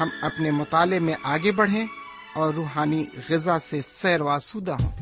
ہم اپنے مطالعے میں آگے بڑھیں اور روحانی غذا سے سیر واسودہ ہوں۔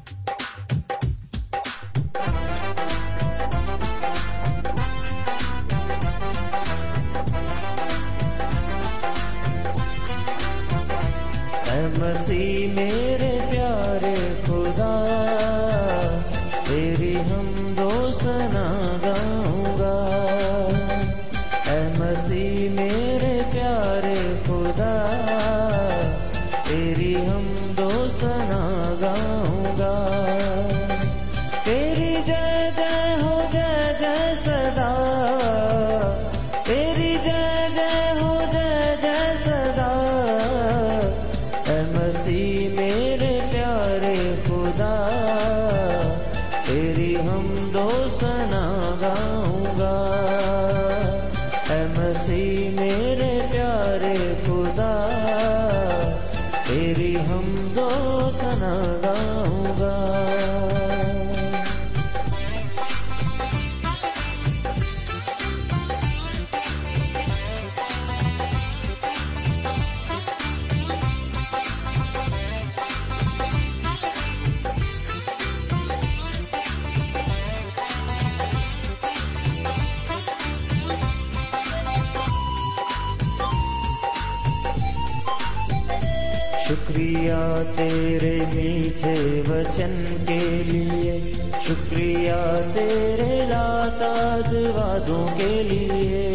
وچن کے لیے، شکریہ تیرے لاتاد وادوں کے لیے۔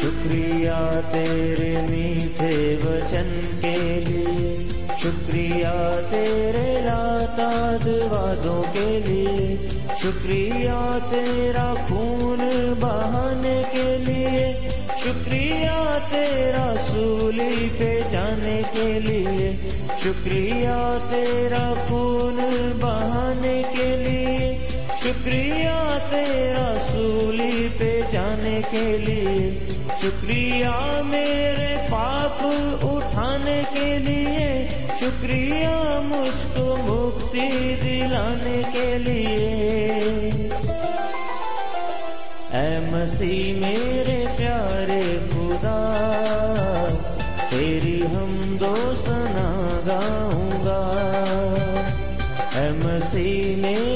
شکریہ تیرے میٹھے وچن کے لیے، شکریہ تیرے لاتاد وادوں کے لیے۔ شکریہ تیرا خون بہانے کے لیے شکریہ تیرا سولی پہ جانے کے لیے، شکریہ تیرا خون بہانے کے لیے، شکریہ تیرا سولی پہ جانے کے لیے، شکریہ میرے پاپ اٹھانے کے لیے، شکریہ مجھ کو مکتی دلانے کے لیے۔ اے مسیح میرے پیارے خدا تیری ہم دو سنا گاؤں گا۔ اے مسیح میرے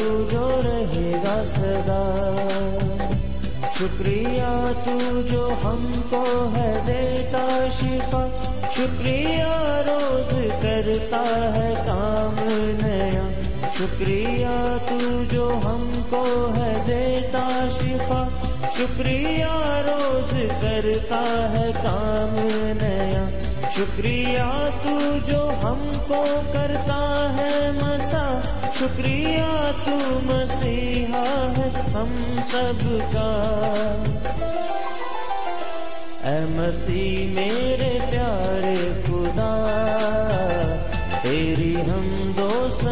تو جو رہے گا سدا۔ شکریہ تو جو ہم کو ہے دیتا شفا۔ شکریہ روز کرتا ہے کام نیا۔ شکریہ تو جو ہم کو ہے دیتا شفا۔ شکریہ روز کرتا ہے کام نیا۔ شکریہ تو جو ہم کو کرتا ہے مسا، شکریہ تو مسیحا ہے ہم سب کا۔ اے مسیح میرے پیارے خدا، تیری ہم دوست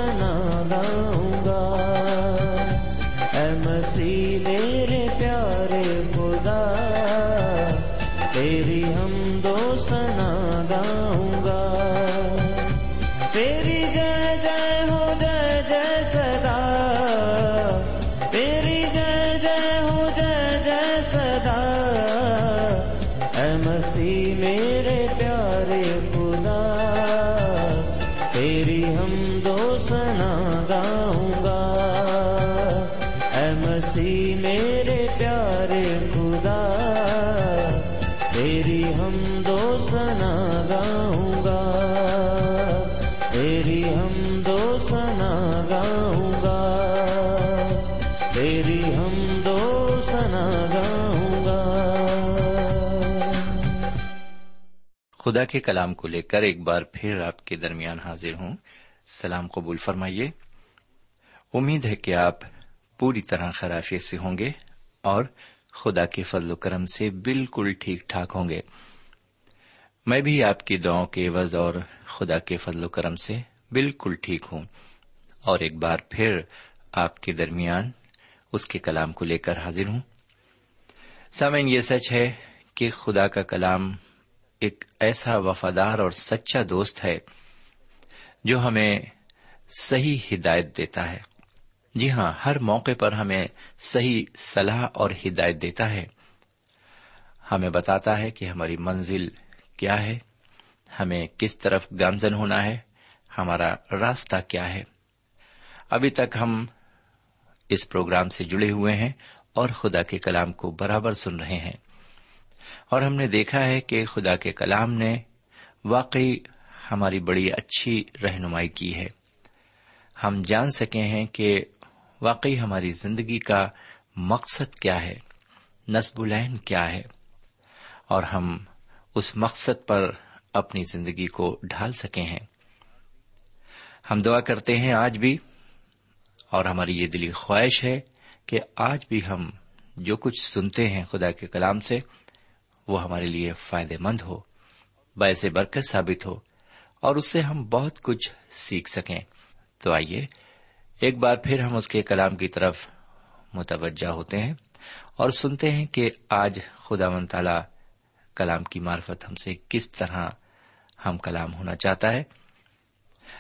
خدا کے کلام کو لے کر ایک بار پھر آپ کے درمیان حاضر ہوں۔ سلام قبول فرمائیے۔ امید ہے کہ آپ پوری طرح خرافیت سے ہوں گے اور خدا کے فضل و کرم سے بالکل ٹھیک ٹھاک ہوں گے۔ میں بھی آپ کی دعاؤں کے عوض اور خدا کے فضل و کرم سے بالکل ٹھیک ہوں۔ اور ایک بار پھر آپ کے درمیان اس کے کلام کو لے کر حاضر ہوں۔ سامعین، یہ سچ ہے کہ خدا کا کلام ایک ایسا وفادار اور سچا دوست ہے جو ہمیں صحیح ہدایت دیتا ہے۔ جی ہاں ہر موقع پر ہمیں صحیح صلاح اور ہدایت دیتا ہے۔ ہمیں بتاتا ہے کہ ہماری منزل کیا ہے، ہمیں کس طرف گامزن ہونا ہے، ہمارا راستہ کیا ہے۔ ابھی تک ہم اس پروگرام سے جڑے ہوئے ہیں اور خدا کے کلام کو برابر سن رہے ہیں۔ اور ہم نے دیکھا ہے کہ خدا کے کلام نے واقعی ہماری بڑی اچھی رہنمائی کی ہے۔ ہم جان سکے ہیں کہ واقعی ہماری زندگی کا مقصد کیا ہے، نصب العین کیا ہے، اور ہم اس مقصد پر اپنی زندگی کو ڈھال سکے ہیں۔ ہم دعا کرتے ہیں آج بھی، اور ہماری یہ دلی خواہش ہے کہ آج بھی ہم جو کچھ سنتے ہیں خدا کے کلام سے وہ ہمارے لیے فائدے مند ہو، باعث برکت ثابت ہو، اور اس سے ہم بہت کچھ سیکھ سکیں۔ تو آئیے، ایک بار پھر ہم اس کے کلام کی طرف متوجہ ہوتے ہیں اور سنتے ہیں کہ آج خدا من تعالی کلام کی معرفت ہم سے کس طرح ہم کلام ہونا چاہتا ہے۔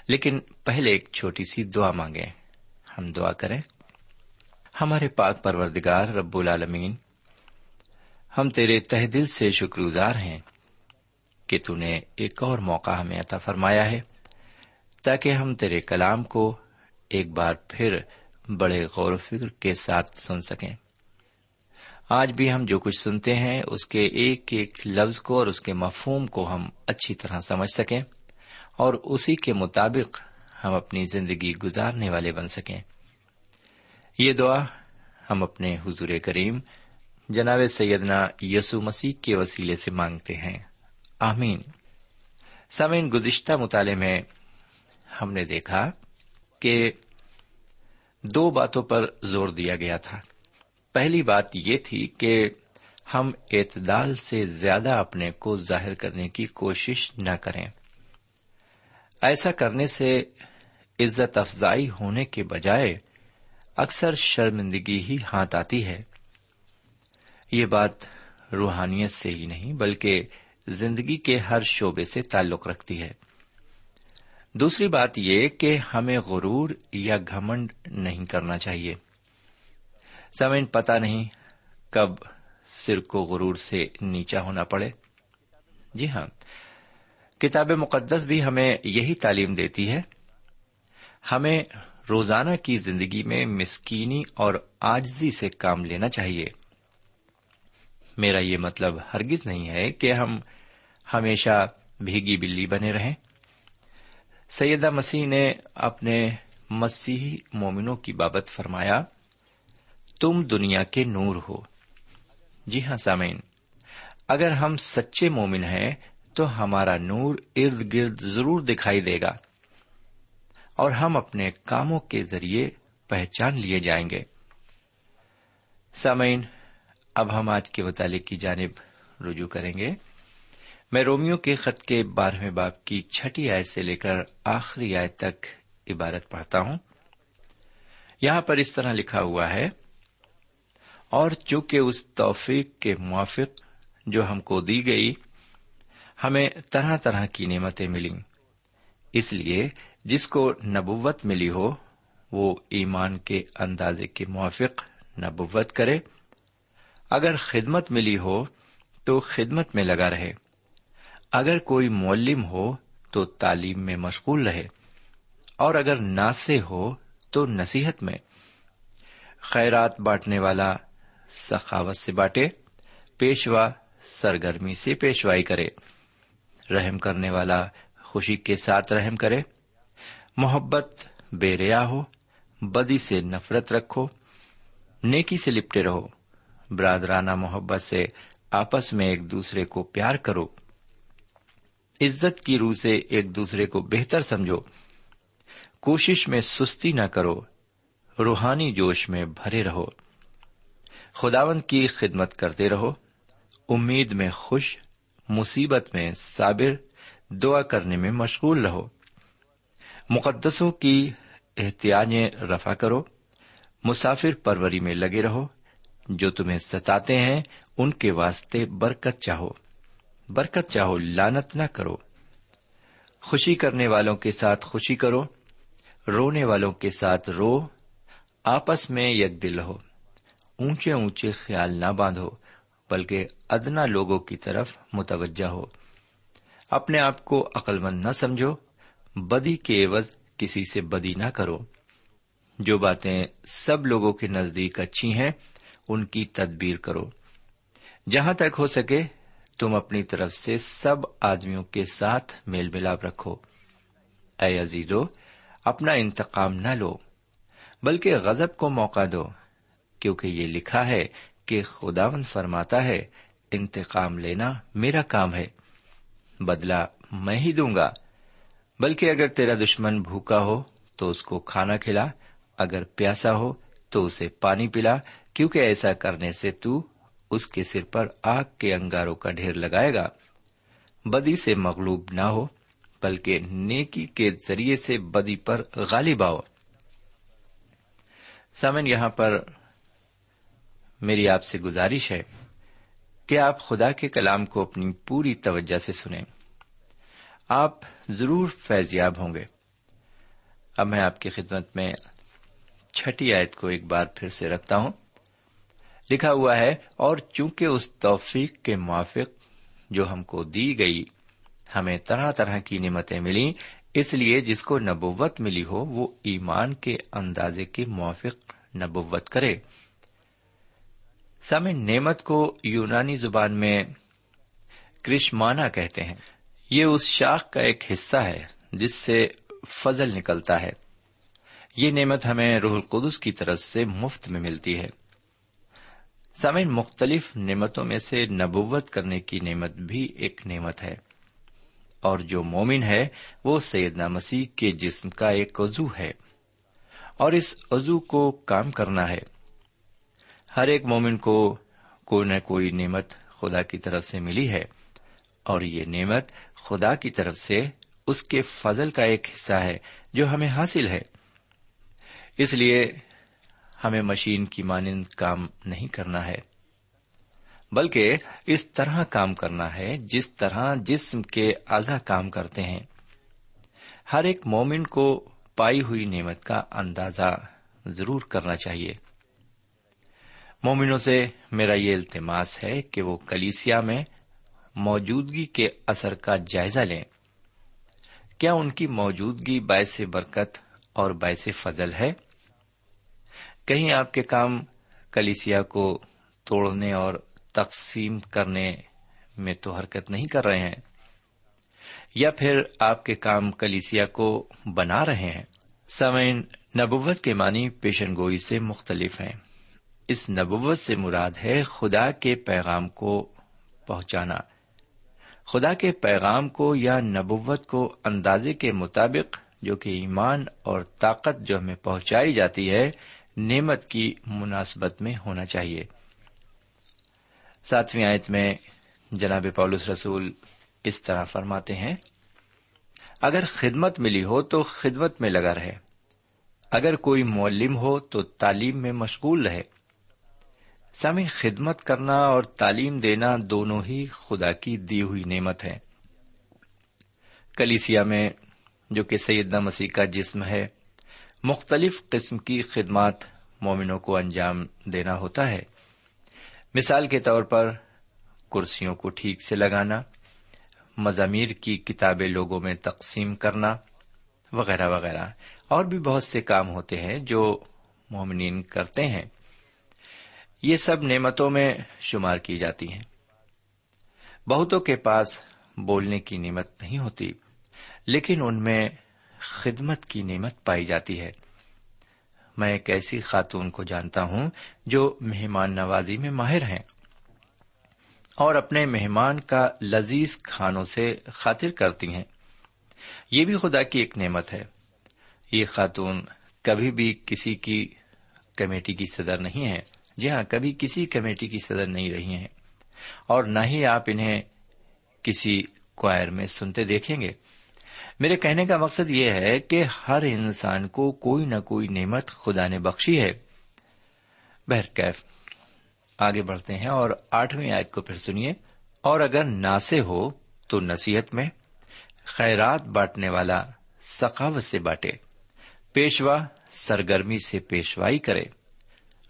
لیکن پہلے ایک چھوٹی سی دعا مانگے ہم دعا کریں۔ ہمارے پاک پروردگار رب العالمین ہم تیرے تہ دل سے شکر گزار ہیں کہ تو نے ایک اور موقع ہمیں عطا فرمایا ہے، تاکہ ہم تیرے کلام کو ایک بار پھر بڑے غور و فکر کے ساتھ سن سکیں۔ آج بھی ہم جو کچھ سنتے ہیں، اس کے ایک ایک لفظ کو اور اس کے مفہوم کو ہم اچھی طرح سمجھ سکیں، اور اسی کے مطابق ہم اپنی زندگی گزارنے والے بن سکیں۔ یہ دعا ہم اپنے حضور کریم جناب سیدنا یسو مسیح کے وسیلے سے مانگتے ہیں۔ آمین۔ سمین گزشتہ مطالعے میں ہم نے دیکھا کہ دو باتوں پر زور دیا گیا تھا۔ پہلی بات یہ تھی کہ ہم اعتدال سے زیادہ اپنے کو ظاہر کرنے کی کوشش نہ کریں۔ ایسا کرنے سے عزت افزائی ہونے کے بجائے اکثر شرمندگی ہی ہاتھ آتی ہے۔ یہ بات روحانیت سے ہی نہیں، بلکہ زندگی کے ہر شعبے سے تعلق رکھتی ہے۔ دوسری بات یہ کہ ہمیں غرور یا گھمنڈ نہیں کرنا چاہیے۔ سمین پتا نہیں کب سر کو غرور سے نیچا ہونا پڑے۔ جی ہاں کتاب مقدس بھی ہمیں یہی تعلیم دیتی ہے۔ ہمیں روزانہ کی زندگی میں مسکینی اور آجزی سے کام لینا چاہیے۔ میرا یہ مطلب ہرگز نہیں ہے کہ ہم ہمیشہ بھیگی بلی بنے رہیں۔ سیدہ مسیح نے اپنے مسیحی مومنوں کی بابت فرمایا، تم دنیا کے نور ہو۔ جی ہاں سامعین، اگر ہم سچے مومن ہیں تو ہمارا نور ارد گرد ضرور دکھائی دے گا اور ہم اپنے کاموں کے ذریعے پہچان لیے جائیں گے۔ سامعین اب ہم آج کے مطالعے کی جانب رجوع کریں گے۔ میں رومیو کے خط کے بارہویں باپ کی چھٹی آیت سے لے کر آخری آیت تک عبارت پڑھتا ہوں۔ یہاں پر اس طرح لکھا ہوا ہے، اور چونکہ اس توفیق کے موافق جو ہم کو دی گئی، ہمیں طرح طرح کی نعمتیں ملیں۔ اس لیے جس کو نبوت ملی ہو، وہ ایمان کے اندازے کے موافق نبوت کرے۔ اگر خدمت ملی ہو تو خدمت میں لگا رہے۔ اگر کوئی معلم ہو تو تعلیم میں مشغول رہے۔ اور اگر ناسے ہو تو نصیحت میں۔ خیرات بانٹنے والا سخاوت سے بانٹے، پیشوا سرگرمی سے پیشوائی کرے۔ رحم کرنے والا خوشی کے ساتھ رحم کرے۔ محبت بے ریا ہو، بدی سے نفرت رکھو، نیکی سے لپٹے رہو۔ برادرانہ محبت سے آپس میں ایک دوسرے کو پیار کرو۔ عزت کی روح سے ایک دوسرے کو بہتر سمجھو۔ کوشش میں سستی نہ کرو، روحانی جوش میں بھرے رہو۔ خداون کی خدمت کرتے رہو۔ امید میں خوش، مصیبت میں صابر، دعا کرنے میں مشغول رہو۔ مقدسوں کی احتیاطیں رفا کرو۔ مسافر پروری میں لگے رہو۔ جو تمہیں ستاتے ہیں، ان کے واسطے برکت چاہو۔ برکت چاہو لانت نہ کرو۔ خوشی کرنے والوں کے ساتھ خوشی کرو۔ رونے والوں کے ساتھ رو۔ آپس میں یک دل ہو اونچے اونچے خیال نہ باندھو، بلکہ ادنا لوگوں کی طرف متوجہ ہو۔ اپنے آپ کو عقلمند نہ سمجھو۔ بدی کے عوض کسی سے بدی نہ کرو۔ جو باتیں سب لوگوں کے نزدیک اچھی ہیں ان کی تدبیر کرو۔ جہاں تک ہو سکے، تم اپنی طرف سے سب آدمیوں کے ساتھ میل ملاپ رکھو۔ اے عزیزو، اپنا انتقام نہ لو، بلکہ غزب کو موقع دو، کیونکہ یہ لکھا ہے کہ خداون فرماتا ہے، انتقام لینا میرا کام ہے۔ بدلا میں ہی دوں گا، بلکہ اگر تیرا دشمن بھوکا ہو تو اس کو کھانا کھلا، اگر پیاسا ہو تو اسے پانی پلا کیونکہ ایسا کرنے سے تو اس کے سر پر آگ کے انگاروں کا ڈھیر لگائے گا۔ بدی سے مغلوب نہ ہو، بلکہ نیکی کے ذریعے سے بدی پر غالب آؤ۔ سمن یہاں پر میری آپ سے گزارش ہے کہ آپ خدا کے کلام کو اپنی پوری توجہ سے سنیں۔ آپ ضرور فیضیاب ہوں گے۔ اب میں آپ کی خدمت میں چھٹی آیت کو ایک بار پھر سے رکھتا ہوں۔ لکھا ہوا ہے، اور چونکہ اس توفیق کے موافق جو ہم کو دی گئی، ہمیں طرح طرح کی نعمتیں ملی اس لیے جس کو نبوت ملی ہو، وہ ایمان کے اندازے کے موافق نبوت کرے۔ سامع نعمت کو یونانی زبان میں کرشمانا کہتے ہیں۔ یہ اس شاخ کا ایک حصہ ہے، جس سے فضل نکلتا ہے۔ یہ نعمت ہمیں روح القدس کی طرف سے مفت میں ملتی ہے۔ سامعین، مختلف نعمتوں میں سے نبوت کرنے کی نعمت بھی ایک نعمت ہے۔ اور جو مومن ہے، وہ سیدنا مسیح کے جسم کا ایک عزو ہے۔ اور اس عزو کو کام کرنا ہے۔ ہر ایک مومن کو کوئی نہ کوئی نعمت خدا کی طرف سے ملی ہے۔ اور یہ نعمت خدا کی طرف سے اس کے فضل کا ایک حصہ ہے جو ہمیں حاصل ہے۔ اس لیے ہمیں مشین کی مانند کام نہیں کرنا ہے، بلکہ اس طرح کام کرنا ہے جس طرح جسم کے اعضا کام کرتے ہیں۔ ہر ایک مومن کو پائی ہوئی نعمت کا اندازہ ضرور کرنا چاہیے۔ مومنوں سے میرا یہ التماس ہے کہ وہ کلیسیا میں موجودگی کے اثر کا جائزہ لیں۔ کیا ان کی موجودگی باعث برکت اور باعث فضل ہے؟ کہیں آپ کے کام کلیسیا کو توڑنے اور تقسیم کرنے میں تو حرکت نہیں کر رہے ہیں، یا پھر آپ کے کام کلیسیا کو بنا رہے ہیں۔ سمعین نبوت کے معنی پیشن گوئی سے مختلف ہیں۔ اس نبوت سے مراد ہے خدا کے پیغام کو پہنچانا۔ خدا کے پیغام کو یا نبوت کو اندازے کے مطابق جو کہ ایمان اور طاقت جو ہمیں پہنچائی جاتی ہے نعمت کی مناسبت میں ہونا چاہیے۔ ساتویں آیت میں جناب پولس رسول اس طرح فرماتے ہیں، اگر خدمت ملی ہو تو خدمت میں لگا رہے۔ اگر کوئی معلم ہو تو تعلیم میں مشغول رہے۔ سامع خدمت کرنا اور تعلیم دینا دونوں ہی خدا کی دی ہوئی نعمت ہے کلیسیا میں، جو کہ سیدنا مسیح کا جسم ہے مختلف قسم کی خدمات مومنوں کو انجام دینا ہوتا ہے۔ مثال کے طور پر کرسیوں کو ٹھیک سے لگانا، مضامیر کی کتابیں لوگوں میں تقسیم کرنا وغیرہ وغیرہ۔ اور بھی بہت سے کام ہوتے ہیں جو مومنین کرتے ہیں۔ یہ سب نعمتوں میں شمار کی جاتی ہیں۔ بہتوں کے پاس بولنے کی نعمت نہیں ہوتی، لیکن ان میں خدمت کی نعمت پائی جاتی ہے۔ میں ایک ایسی خاتون کو جانتا ہوں جو مہمان نوازی میں ماہر ہیں اور اپنے مہمان کا لذیذ کھانوں سے خاطر کرتی ہیں۔ یہ بھی خدا کی ایک نعمت ہے۔ یہ خاتون کبھی بھی کسی کی کمیٹی کی صدر نہیں ہے جی ہاں کبھی کسی کمیٹی کی صدر نہیں رہی ہیں۔ اور نہ ہی آپ انہیں کسی کوائر میں سنتے دیکھیں گے۔ میرے کہنے کا مقصد یہ ہے کہ ہر انسان کو کوئی نہ کوئی نعمت خدا نے بخشی ہے۔ بہرکیف آگے بڑھتے ہیں اور آٹھویں آیت کو پھر سنیے۔ اور اگر ناسے ہو تو نصیحت میں، خیرات بانٹنے والا ثقافت سے بانٹے، پیشوا سرگرمی سے پیشوائی کرے،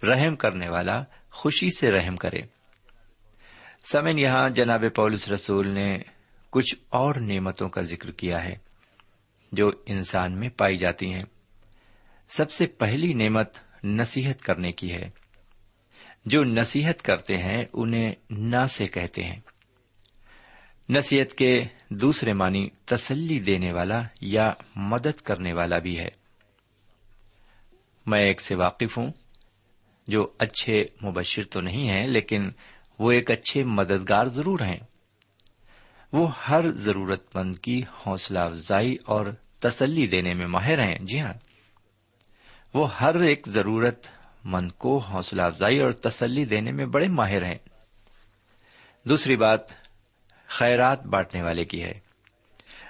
رحم کرنے والا خوشی سے رحم کرے۔ سمن یہاں جناب پولس رسول نے کچھ اور نعمتوں کا ذکر کیا ہے۔ جو انسان میں پائی جاتی ہیں۔ سب سے پہلی نعمت نصیحت کرنے کی ہے۔ جو نصیحت کرتے ہیں، انہیں نا سے کہتے ہیں۔ نصیحت کے دوسرے معنی تسلی دینے والا یا مدد کرنے والا بھی ہے۔ میں ایک سے واقف ہوں۔ جو اچھے مبشر تو نہیں ہیں، لیکن وہ ایک اچھے مددگار ضرور ہیں۔ وہ ہر ضرورت مند کی حوصلہ افزائی اور تسلی دینے میں ماہر ہیں۔ جی ہاں۔ وہ ہر ایک ضرورت مند کو حوصلہ افزائی اور تسلی دینے میں بڑے ماہر ہیں۔ دوسری بات خیرات بانٹنے والے کی ہے۔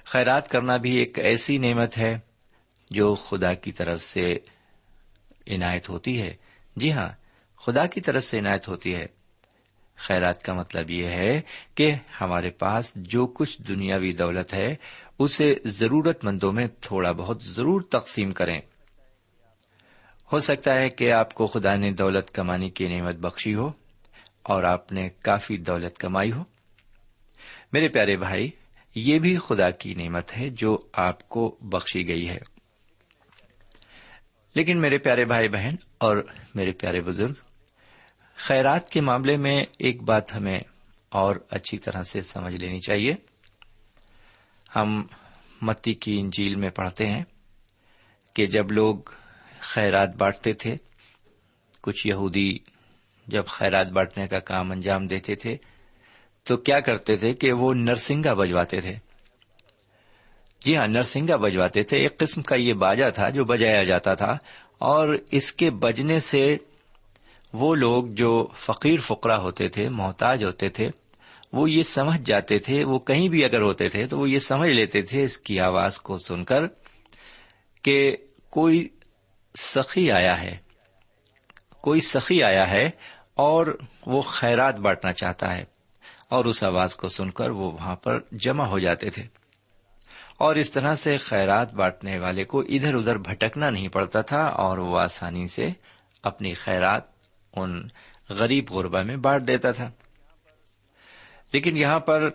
خیرات کرنا بھی ایک ایسی نعمت ہے جو خدا کی طرف سے عنایت ہوتی ہے۔ جی ہاں خدا کی طرف سے عنایت ہوتی ہے۔ خیرات کا مطلب یہ ہے کہ ہمارے پاس جو کچھ دنیاوی دولت ہے، اسے ضرورت مندوں میں تھوڑا بہت ضرور تقسیم کریں۔ ہو سکتا ہے کہ آپ کو خدا نے دولت کمانے کی نعمت بخشی ہو اور آپ نے کافی دولت کمائی ہو۔ میرے پیارے بھائی، یہ بھی خدا کی نعمت ہے جو آپ کو بخشی گئی ہے۔ لیکن میرے پیارے بھائی بہن اور میرے پیارے بزرگ خیرات کے معاملے میں ایک بات ہمیں اور اچھی طرح سے سمجھ لینی چاہیے۔ ہم متی کی انجیل میں پڑھتے ہیں کہ جب لوگ خیرات بانٹتے تھے، کچھ یہودی جب خیرات بانٹنے کا کام انجام دیتے تھے، تو کیا کرتے تھے کہ وہ نرسنگا بجواتے تھے۔ جی ہاں نرسنگا بجواتے تھے۔ ایک قسم کا یہ باجا تھا جو بجایا جاتا تھا اور اس کے بجنے سے وہ لوگ جو فقیر فقرا ہوتے تھے، محتاج ہوتے تھے، وہ یہ سمجھ جاتے تھے، وہ کہیں بھی اگر ہوتے تھے تو وہ یہ سمجھ لیتے تھے اس کی آواز کو سن کر کہ کوئی سخی آیا ہے، کوئی سخی آیا ہے اور وہ خیرات بانٹنا چاہتا ہے اور اس آواز کو سن کر وہ وہاں پر جمع ہو جاتے تھے۔ اور اس طرح سے خیرات بانٹنے والے کو ادھر ادھر بھٹکنا نہیں پڑتا تھا اور وہ آسانی سے اپنی خیرات ان غریب غربا میں بانٹ دیتا تھا۔ لیکن یہاں پر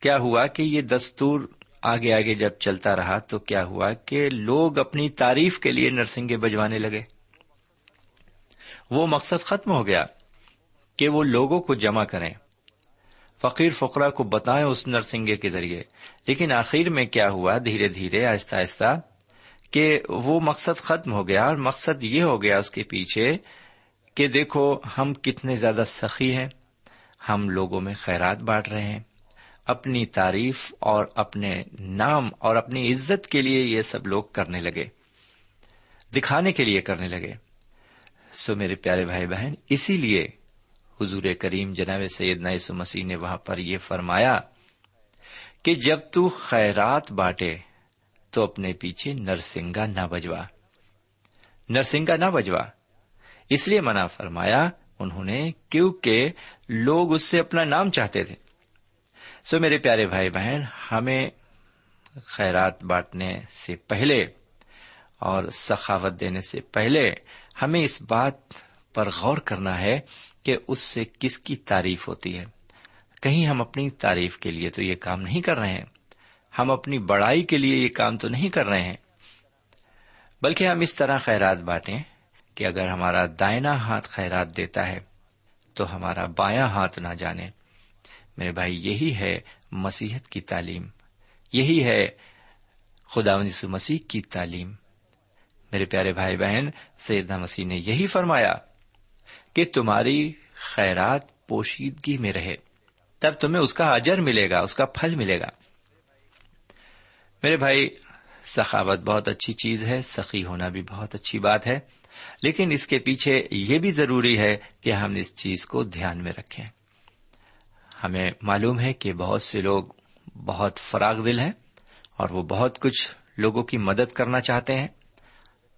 کیا ہوا کہ یہ دستور آگے آگے جب چلتا رہا تو کیا ہوا کہ لوگ اپنی تعریف کے لیے نرسنگے بجوانے لگے۔ وہ مقصد ختم ہو گیا کہ وہ لوگوں کو جمع کریں۔ فقیر فقرا کو بتائیں اس نرسنگے کے ذریعے۔ لیکن آخر میں کیا ہوا دھیرے دھیرے آہستہ آہستہ کہ وہ مقصد ختم ہو گیا اور مقصد یہ ہو گیا اس کے پیچھے کہ دیکھو ہم کتنے زیادہ سخی ہیں، ہم لوگوں میں خیرات بانٹ رہے ہیں۔ اپنی تعریف اور اپنے نام اور اپنی عزت کے لیے یہ سب لوگ کرنے لگے، دکھانے کے لیے کرنے لگے۔ سو میرے پیارے بھائی بہن، اسی لیے حضور کریم جناب سید یسو مسیح نے وہاں پر یہ فرمایا کہ جب تو خیرات بانٹے تو اپنے پیچھے نرسنگا نہ بجوا۔ نرسنگا نہ بجوا۔ اس لیے منع فرمایا انہوں نے کیونکہ لوگ اس سے اپنا نام چاہتے تھے۔ سو میرے پیارے بھائی بہن، ہمیں خیرات بانٹنے سے پہلے اور سخاوت دینے سے پہلے ہمیں اس بات پر غور کرنا ہے کہ اس سے کس کی تعریف ہوتی ہے۔ کہیں ہم اپنی تعریف کے لیے تو یہ کام نہیں کر رہے ہیں۔ ہم اپنی بڑائی کے لیے یہ کام تو نہیں کر رہے ہیں۔ بلکہ ہم اس طرح خیرات بانٹیں کہ اگر ہمارا دائنا ہاتھ خیرات دیتا ہے، تو ہمارا بایاں ہاتھ نہ جانے۔ میرے بھائی، یہی ہے مسیحت کی تعلیم۔ یہی ہے خدا مسیح کی تعلیم۔ میرے پیارے بھائی بہن، سیدنا مسیح نے یہی فرمایا کہ تمہاری خیرات پوشیدگی میں رہے۔ تب تمہیں اس کا اجر ملے گا، اس کا پھل ملے گا۔ میرے بھائی، سخاوت بہت اچھی چیز ہے، سخی ہونا بھی بہت اچھی بات ہے۔ لیکن اس کے پیچھے یہ بھی ضروری ہے کہ ہم اس چیز کو دھیان میں رکھیں۔ ہمیں معلوم ہے کہ بہت سے لوگ بہت فراغ دل ہیں اور وہ بہت کچھ لوگوں کی مدد کرنا چاہتے ہیں۔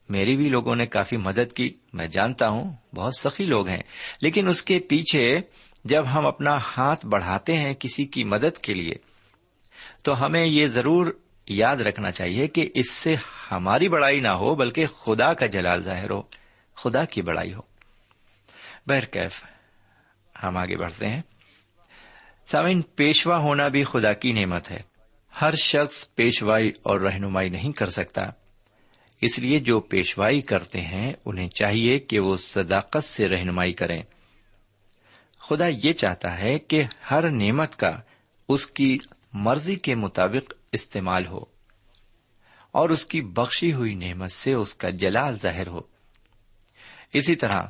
میری بھی لوگوں نے کافی مدد کی، میں جانتا ہوں بہت سخی لوگ ہیں۔ لیکن اس کے پیچھے جب ہم اپنا ہاتھ بڑھاتے ہیں کسی کی مدد کے لیے، تو ہمیں یہ ضرور یاد رکھنا چاہیے کہ اس سے ہماری بڑائی نہ ہو، بلکہ خدا کا جلال ظاہر ہو۔ خدا کی بڑائی ہو۔ بہرکیف، ہم آگے بڑھتے ہیں۔ سامن پیشوا ہونا بھی خدا کی نعمت ہے۔ ہر شخص پیشوائی اور رہنمائی نہیں کر سکتا۔ اس لیے جو پیشوائی کرتے ہیں، انہیں چاہیے کہ وہ صداقت سے رہنمائی کریں۔ خدا یہ چاہتا ہے کہ ہر نعمت کا اس کی مرضی کے مطابق استعمال ہو اور اس کی بخشی ہوئی نعمت سے اس کا جلال ظاہر ہو۔ اسی طرح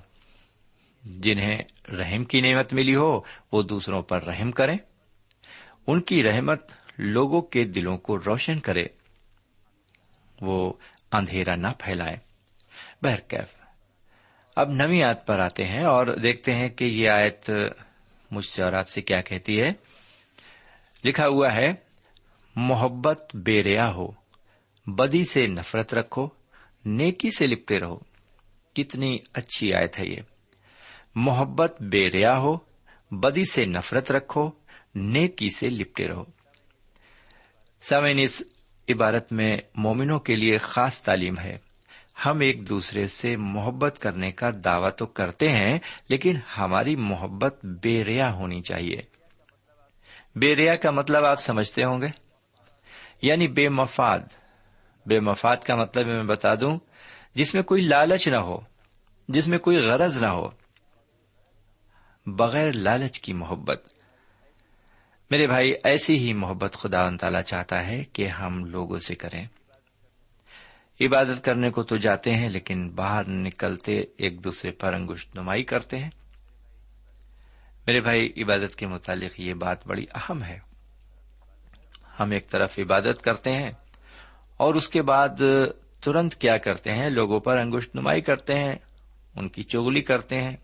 جنہیں رحم کی نعمت ملی ہو، وہ دوسروں پر رحم کریں۔ ان کی رحمت لوگوں کے دلوں کو روشن کرے۔ وہ اندھیرا نہ پھیلائے بہرکیف اب نوی آیت پر آتے ہیں اور دیکھتے ہیں کہ یہ آیت مجھ سے اور آپ سے کیا کہتی ہے۔ لکھا ہوا ہے، محبت بے ریا ہو، بدی سے نفرت رکھو، نیکی سے لپٹے رہو۔ کتنی اچھی آیت ہے یہ۔ محبت بے ریا ہو، بدی سے نفرت رکھو، نیکی سے لپٹے رہو۔ سمین اس عبارت میں مومنوں کے لیے خاص تعلیم ہے۔ ہم ایک دوسرے سے محبت کرنے کا دعوی تو کرتے ہیں، لیکن ہماری محبت بے ریا ہونی چاہیے۔ بے ریا کا مطلب آپ سمجھتے ہوں گے؟ یعنی بے مفاد۔ بے مفاد کا مطلب میں بتا دوں جس میں کوئی لالچ نہ ہو، جس میں کوئی غرض نہ ہو، بغیر لالچ کی محبت۔ میرے بھائی، ایسی ہی محبت خدا و تعالی چاہتا ہے کہ ہم لوگوں سے کریں۔ عبادت کرنے کو تو جاتے ہیں، لیکن باہر نکلتے ایک دوسرے پر انگوش نمائی کرتے ہیں۔ میرے بھائی، عبادت کے متعلق یہ بات بڑی اہم ہے۔ ہم ایک طرف عبادت کرتے ہیں اور اس کے بعد ترنت کیا کرتے ہیں؟ لوگوں پر انگوش نمائی کرتے ہیں، ان کی چگلی کرتے ہیں۔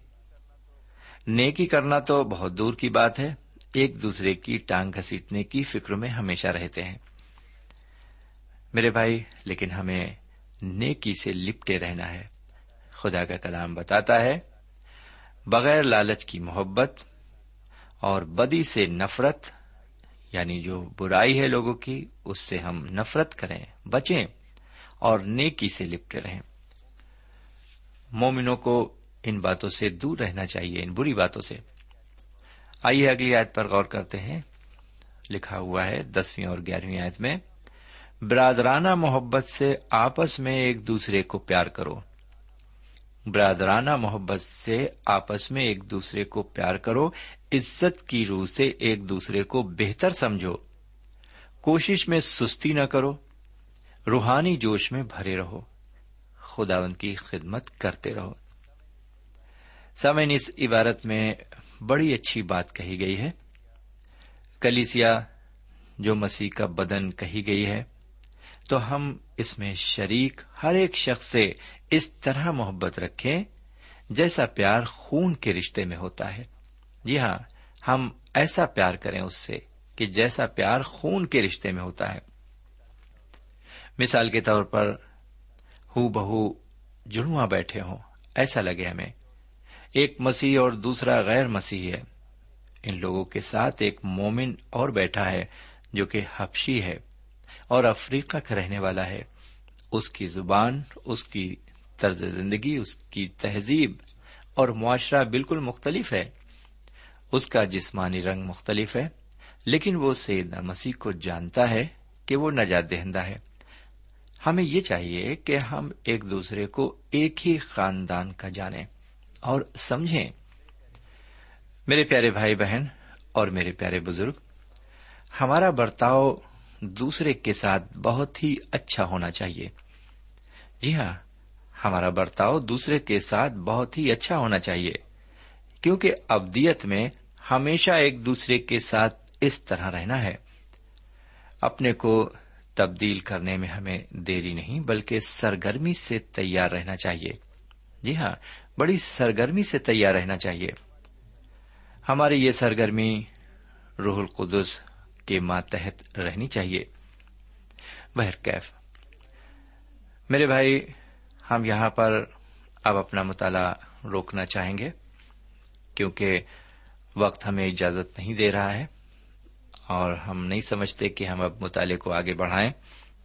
نیکی کرنا تو بہت دور کی بات ہے، ایک دوسرے کی ٹانگ گھسیٹنے کی فکر میں ہمیشہ رہتے ہیں۔ میرے بھائی، لیکن ہمیں نیکی سے لپٹے رہنا ہے۔ خدا کا کلام بتاتا ہے، بغیر لالچ کی محبت اور بدی سے نفرت یعنی جو برائی ہے لوگوں کی، اس سے ہم نفرت کریں، بچیں۔ اور نیکی سے لپٹے رہیں۔ مومنوں کو ان باتوں سے دور رہنا چاہیے، ان بری باتوں سے۔ آئیے اگلی آیت پر غور کرتے ہیں۔ لکھا ہوا ہے دسویں اور گیارہویں آیت میں، برادرانہ محبت سے آپس میں ایک دوسرے کو پیار کرو۔ برادرانہ محبت سے آپس میں ایک دوسرے کو پیار کرو، عزت کی روح سے ایک دوسرے کو بہتر سمجھو۔ کوشش میں سستی نہ کرو۔ روحانی جوش میں بھرے رہو۔ خداون کی خدمت کرتے رہو۔ سامعین، اس عبارت میں بڑی اچھی بات کہی گئی ہے۔ کلیسیا، جو مسیح کا بدن کہی گئی ہے، تو ہم اس میں شریک ہر ایک شخص سے اس طرح محبت رکھیں جیسا پیار خون کے رشتے میں ہوتا ہے۔ جی ہاں ہم ایسا پیار کریں اس سے کہ جیسا پیار خون کے رشتے میں ہوتا ہے۔ مثال کے طور پر ہو بہو جڑواں بیٹھے ہوں۔ ایسا لگے ہمیں۔ ایک مسیح اور دوسرا غیر مسیح ہے۔ ان لوگوں کے ساتھ ایک مومن اور بیٹھا ہے جو کہ حفشی ہے اور افریقہ کا رہنے والا ہے۔ اس کی زبان، اس کی طرز زندگی، اس کی تہذیب اور معاشرہ بالکل مختلف ہے۔ اس کا جسمانی رنگ مختلف ہے، لیکن وہ سید مسیح کو جانتا ہے کہ وہ نجات دہندہ ہے۔ ہمیں یہ چاہیے کہ ہم ایک دوسرے کو ایک ہی خاندان کا جانیں اور سمجھیں۔ میرے پیارے بھائی بہن اور میرے پیارے بزرگ، ہمارا برتاؤ دوسرے کے ساتھ بہت ہی اچھا ہونا چاہیے۔ جی ہاں ہمارا برتاؤ دوسرے کے ساتھ بہت ہی اچھا ہونا چاہیے، کیونکہ ابدیت میں ہمیشہ ایک دوسرے کے ساتھ اس طرح رہنا ہے۔ اپنے کو تبدیل کرنے میں ہمیں دیری نہیں، بلکہ سرگرمی سے تیار رہنا چاہیے۔ جی ہاں بڑی سرگرمی سے تیار رہنا چاہیے۔ ہماری یہ سرگرمی روح القدس کے ماتحت رہنی چاہیے۔ بہرکیف میرے بھائی، ہم یہاں پر اب اپنا مطالعہ روکنا چاہیں گے، کیونکہ وقت ہمیں اجازت نہیں دے رہا ہے۔ اور ہم نہیں سمجھتے کہ ہم اب مطالعے کو آگے بڑھائیں،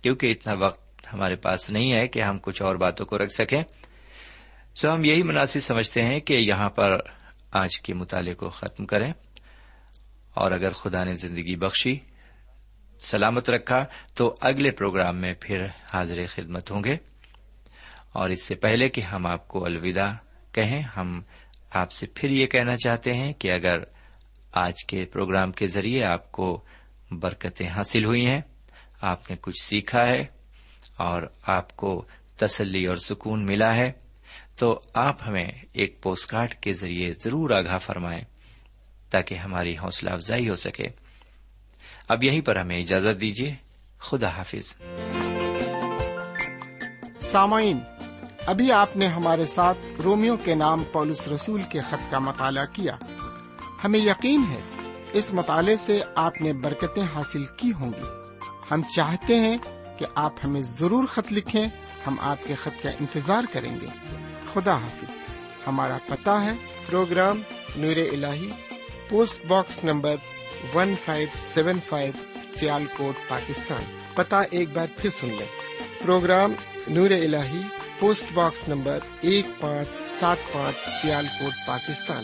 کیونکہ اتنا وقت ہمارے پاس نہیں ہے کہ ہم کچھ اور باتوں کو رکھ سکیں۔ سو ہم یہی مناسب سمجھتے ہیں کہ یہاں پر آج کے مطالعے کو ختم کریں۔ اور اگر خدا نے زندگی بخشی، سلامت رکھا، تو اگلے پروگرام میں پھر حاضر خدمت ہوں گے۔ اور اس سے پہلے کہ ہم آپ کو الوداع کہیں، ہم آپ سے پھر یہ کہنا چاہتے ہیں کہ اگر آج کے پروگرام کے ذریعے آپ کو برکتیں حاصل ہوئی ہیں۔ آپ نے کچھ سیکھا ہے اور آپ کو تسلی اور سکون ملا ہے۔ تو آپ ہمیں ایک پوسٹ کارڈ کے ذریعے ضرور آگاہ فرمائیں تاکہ ہماری حوصلہ افزائی ہو سکے۔ اب یہیں پر ہمیں اجازت دیجیے۔ خدا حافظ۔ سامعین، ابھی آپ نے ہمارے ساتھ رومیو کے نام پولس رسول کے خط کا مطالعہ کیا۔ ہمیں یقین ہے، اس مطالعے سے آپ نے برکتیں حاصل کی ہوں گی۔ ہم چاہتے ہیں کہ آپ ہمیں ضرور خط لکھیں، ہم آپ کے خط کا انتظار کریں گے۔ خدا حافظ۔ ہمارا پتا ہے، پروگرام نور ال post box number one five seven five Sialkot Pakistan. پتا ایک بار پھر سن لیں۔ پروگرام نور ال پوسٹ باکس نمبر ایک پانچ، سات پانچ سیال کوٹ Pakistan.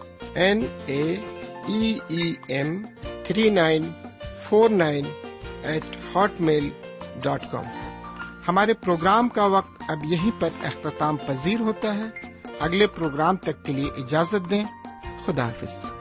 N A M three nine four nine eight hotmail dot com ہمارے پروگرام کا وقت اب یہیں پر اختتام پذیر ہوتا ہے۔ اگلے پروگرام تک کے لیے اجازت دیں۔ خدا حافظ۔